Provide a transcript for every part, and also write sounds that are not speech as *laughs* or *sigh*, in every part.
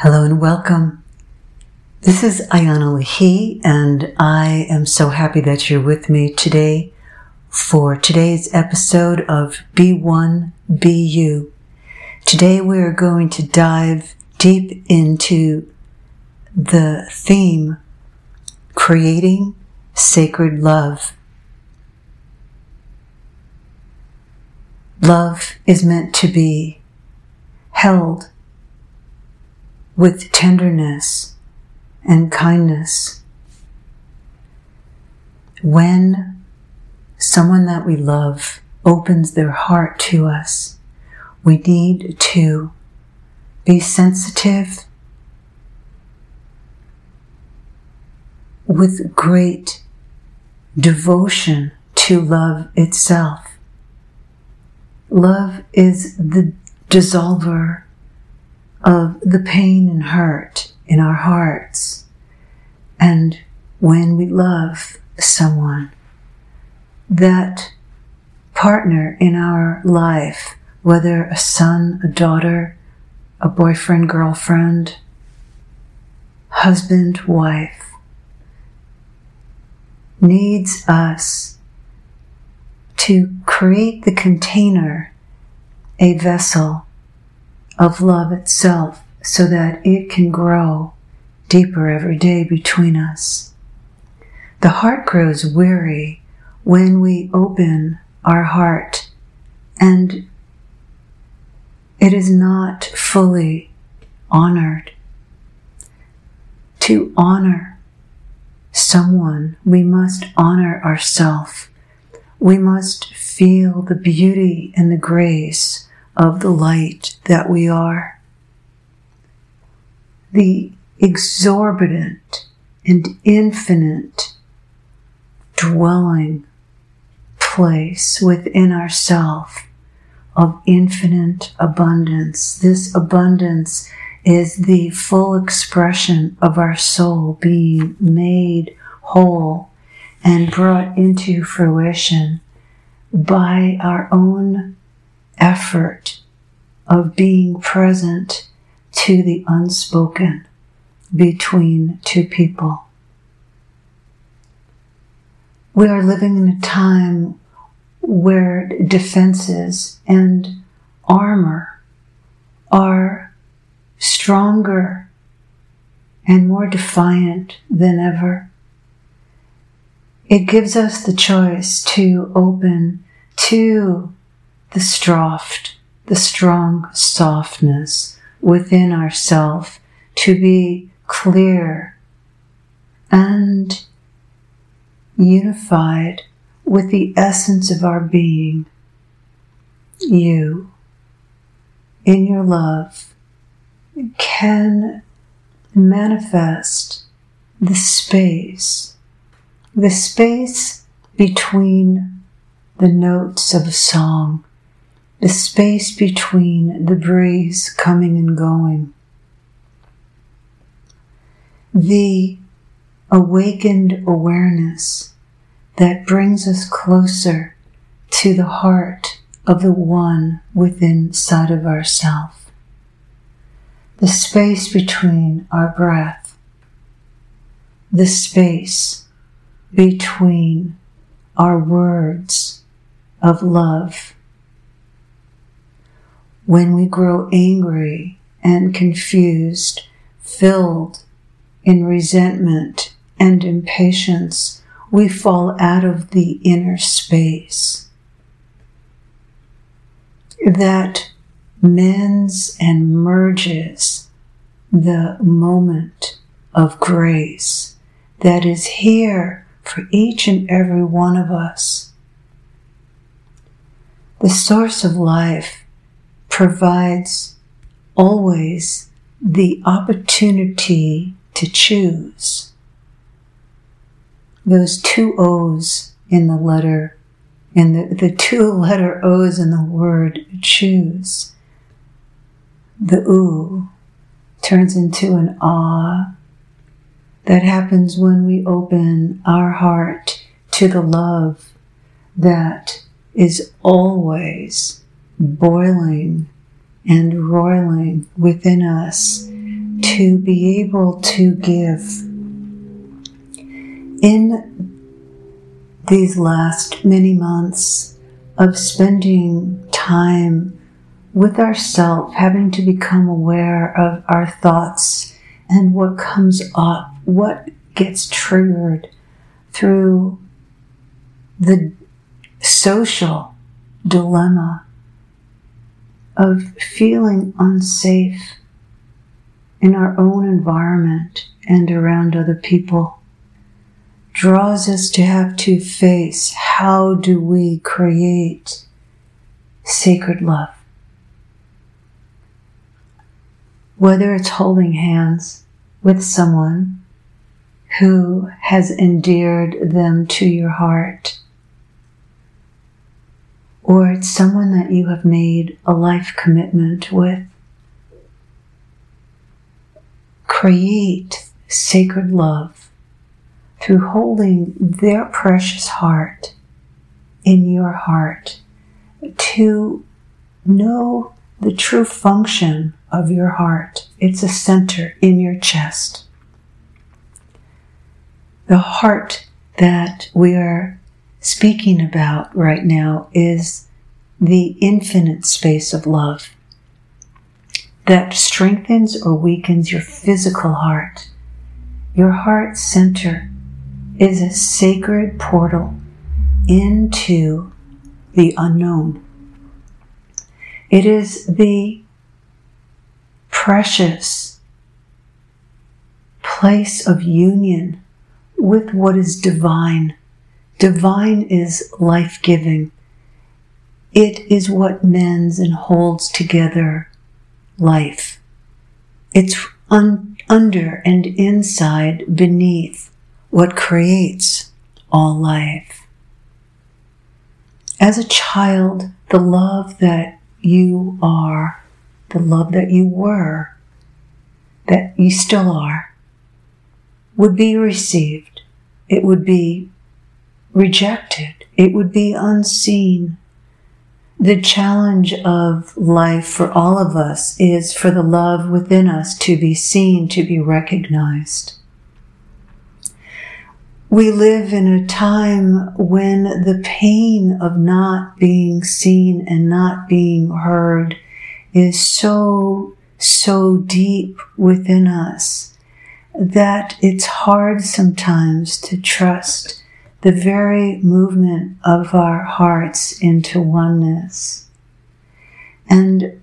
Hello and welcome. This is Iana Lahi, and I am so happy that you're with me today for today's episode of Be One Be You. Today we are going to dive deep into the theme creating sacred love. Love is meant to be held with tenderness and kindness. When someone that we love opens their heart to us, we need to be sensitive with great devotion to love itself. Love is the dissolver of the pain and hurt in our hearts. And when we love someone, that partner in our life, whether a son, a daughter, a boyfriend, girlfriend, husband, wife, needs us to create the container, a vessel of love itself so that it can grow deeper every day between us. The heart grows weary when we open our heart and it is not fully honored. To honor someone, we must honor ourselves. We must feel the beauty and the grace of the light that we are. The exorbitant and infinite dwelling place within ourself of infinite abundance. This abundance is the full expression of our soul being made whole and brought into fruition by our own effort of being present to the unspoken between two people. We are living in a time where defenses and armor are stronger and more defiant than ever. It gives us the choice to open to the soft, the strong softness within ourself to be clear and unified with the essence of our being. You, in your love, can manifest the space, the space between the notes of a song the space between the breeze coming and going, the awakened awareness that brings us closer to the heart of the one within side of ourself. The space between our breath, the space between our words of love when we grow angry and confused, filled in resentment and impatience, we fall out of the inner space that mends and merges the moment of grace that is here for each and every one of us. The source of life provides always the opportunity to choose. Those two O's in the letter, in the, the two *laughs* letter O's in the word choose. The oo turns into an ah. That happens when we open our heart to the love that is always boiling and roiling within us to be able to give. In these last many months of spending time with ourselves, having to become aware of our thoughts and what comes up, what gets triggered through the social dilemma of feeling unsafe in our own environment and around other people draws us to have to face how do we create sacred love. Whether it's holding hands with someone who has endeared them to your heart, or it's someone that you have made a life commitment with. Create sacred love through holding their precious heart in your heart to know the true function of your heart. It's a center in your chest. The heart that we are speaking about right now is the infinite space of love that strengthens or weakens your physical heart. Your heart center is a sacred portal into the unknown. It is the precious place of union with what is divine. Divine is life giving. It is what mends and holds together life. It's un- under and inside, beneath what creates all life. As a child, the love that you are, the love that you were, that you still are, would be received. It would be rejected. It would be unseen. The challenge of life for all of us is for the love within us to be seen, to be recognized. We live in a time when the pain of not being seen and not being heard is so, so deep within us that it's hard sometimes to trust the very movement of our hearts into oneness. And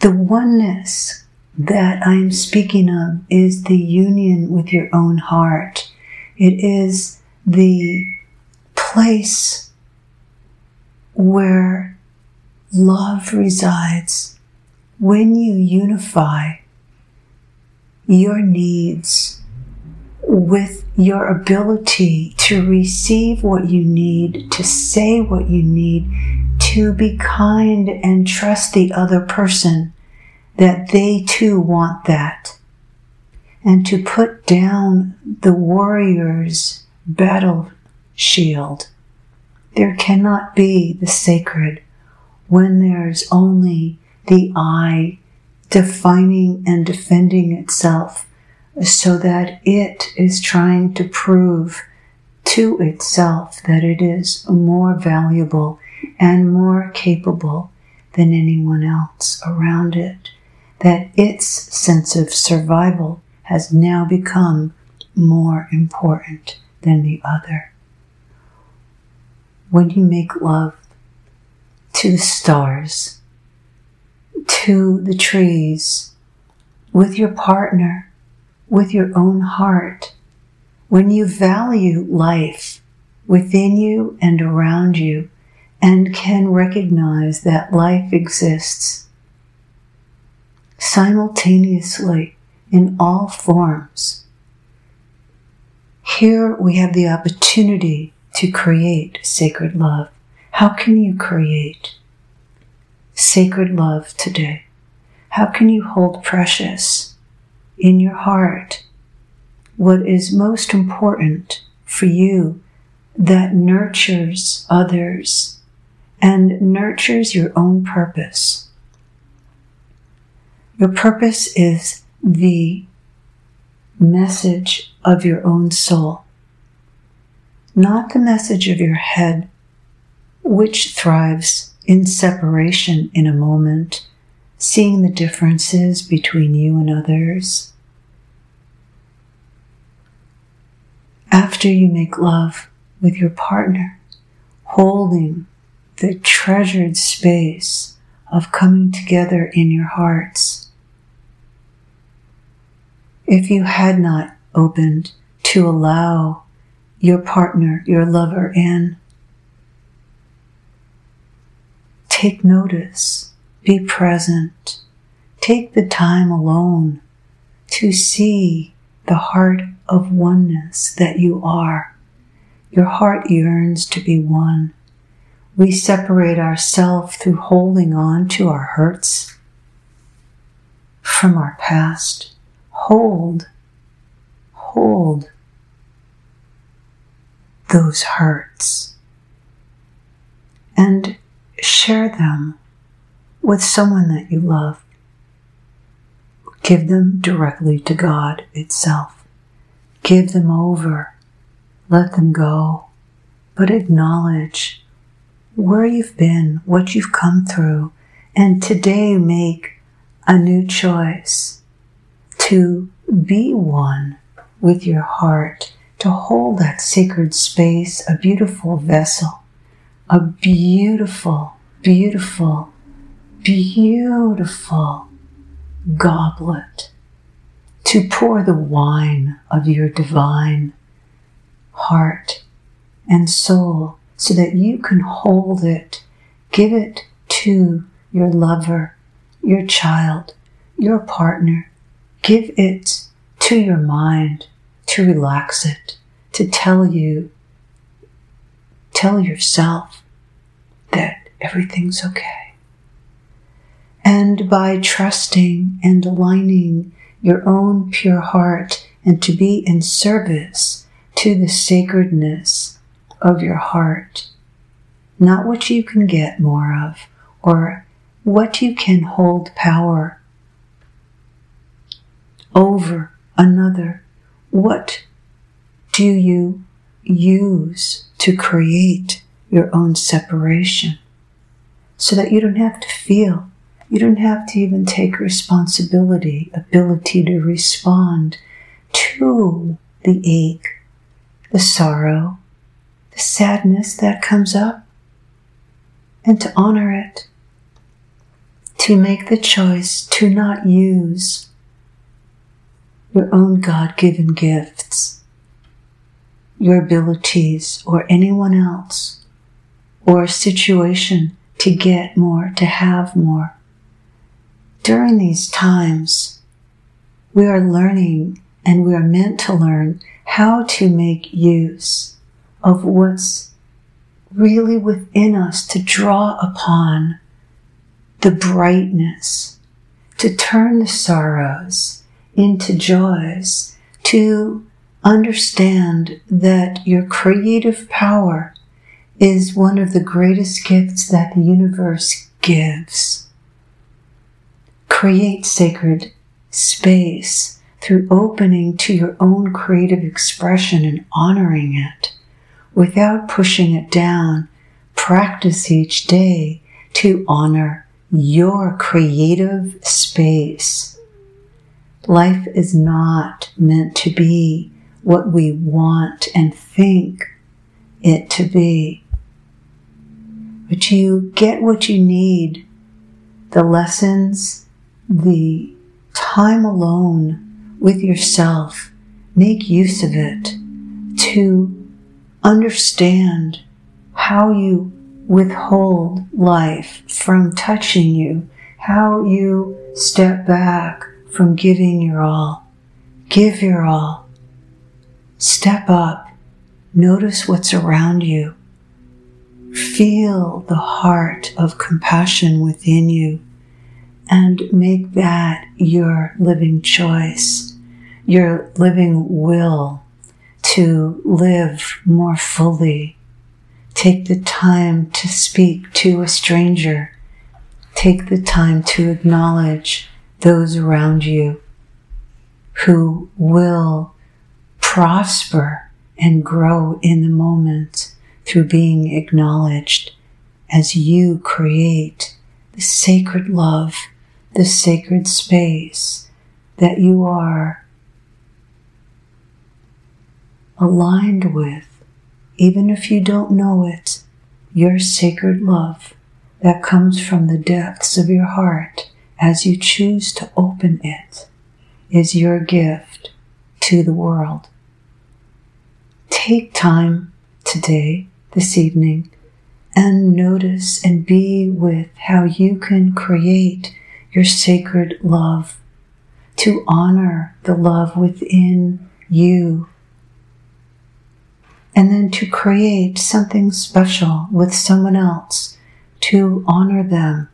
the oneness that I'm speaking of is the union with your own heart it is the place where love resides when you unify your needs with your ability to receive what you need, to say what you need, to be kind and trust the other person that they too want that and to put down the warrior's battle shield. There cannot be the sacred when there's only the I defining and defending itself so that it is trying to prove to itself that it is more valuable and more capable than anyone else around it, that its sense of survival has now become more important than the other. When you make love to the stars, to the trees, with your partner, with your own heart, when you value life within you and around you and can recognize that life exists simultaneously in all forms. Here we have the opportunity to create sacred love. How can you create sacred love today? How can you hold precious in your heart what is most important for you that nurtures others and nurtures your own purpose? Your purpose is the message of your own soul, not the message of your head, which thrives in separation in a moment, seeing the differences between you and others. After you make love with your partner, holding the treasured space of coming together in your hearts. If you had not opened to allow your partner, your lover in, take notice, be present, take the time alone to see the heart of oneness that you are. Your heart yearns to be one. We separate ourselves through holding on to our hurts from our past. Hold, hold those hurts and share them with someone that you love. Give them directly to God itself. Give them over. Let them go. But acknowledge where you've been, what you've come through, and today make a new choice to be one with your heart, to hold that sacred space, a beautiful vessel, a beautiful, beautiful, beautiful goblet to pour the wine of your divine heart and soul so that you can hold it, give it to your lover, your child, your partner. Give it to your mind to relax it, to tell you, tell yourself that everything's okay. And by trusting and aligning your own pure heart and to be in service to the sacredness of your heart, not what you can get more of or what you can hold power over another. What do you use to create your own separation so that you don't have to feel, you don't have to even take responsibility, ability to respond to the ache, the sorrow, the sadness that comes up and to honor it, to make the choice to not use your own God given gifts, your abilities, or anyone else, or a situation to get more, to have more. During these times, we are learning and we are meant to learn how to make use of what's really within us to draw upon the brightness, to turn the sorrows into joys, to understand that your creative power is one of the greatest gifts that the universe gives. Create sacred space through opening to your own creative expression and honoring it without pushing it down. Practice each day to honor your creative space. Life is not meant to be what we want and think it to be. But you get what you need the lessons, the time alone with yourself. Make use of it to understand how you withhold life from touching you, how you step back from giving your all. Give your all. Step up. Notice what's around you. Feel the heart of compassion within you and make that your living choice, your living will to live more fully. Take the time to speak to a stranger. Take the time to acknowledge those around you. who will prosper and grow in the moment through being acknowledged as you create the sacred love, the sacred space that you are aligned with, even if you don't know it, your sacred love that comes from the depths of your heart as you choose to open it is your gift to the world. Take time today, this evening, and notice and be with how you can create your sacred love to honor the love within you and then to create something special with someone else to honor them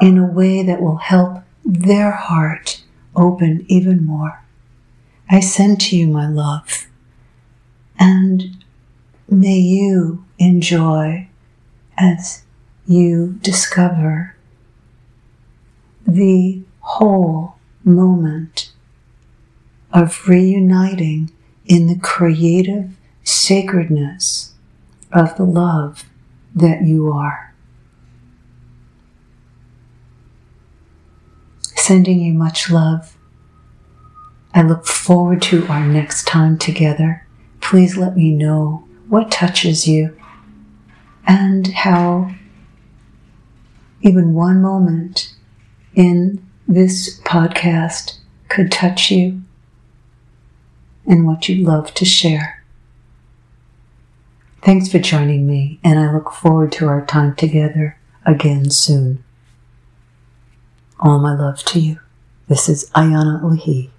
in a way that will help their heart open even more. I send to you my love, and may you enjoy as you discover the whole moment of reuniting in the creative sacredness of the love that you are. Sending you much love. I look forward to our next time together. Please let me know what touches you and how even one moment in this podcast could touch you and what you'd love to share. Thanks for joining me, and I look forward to our time together again soon. All my love to you. This is Iana Lahi.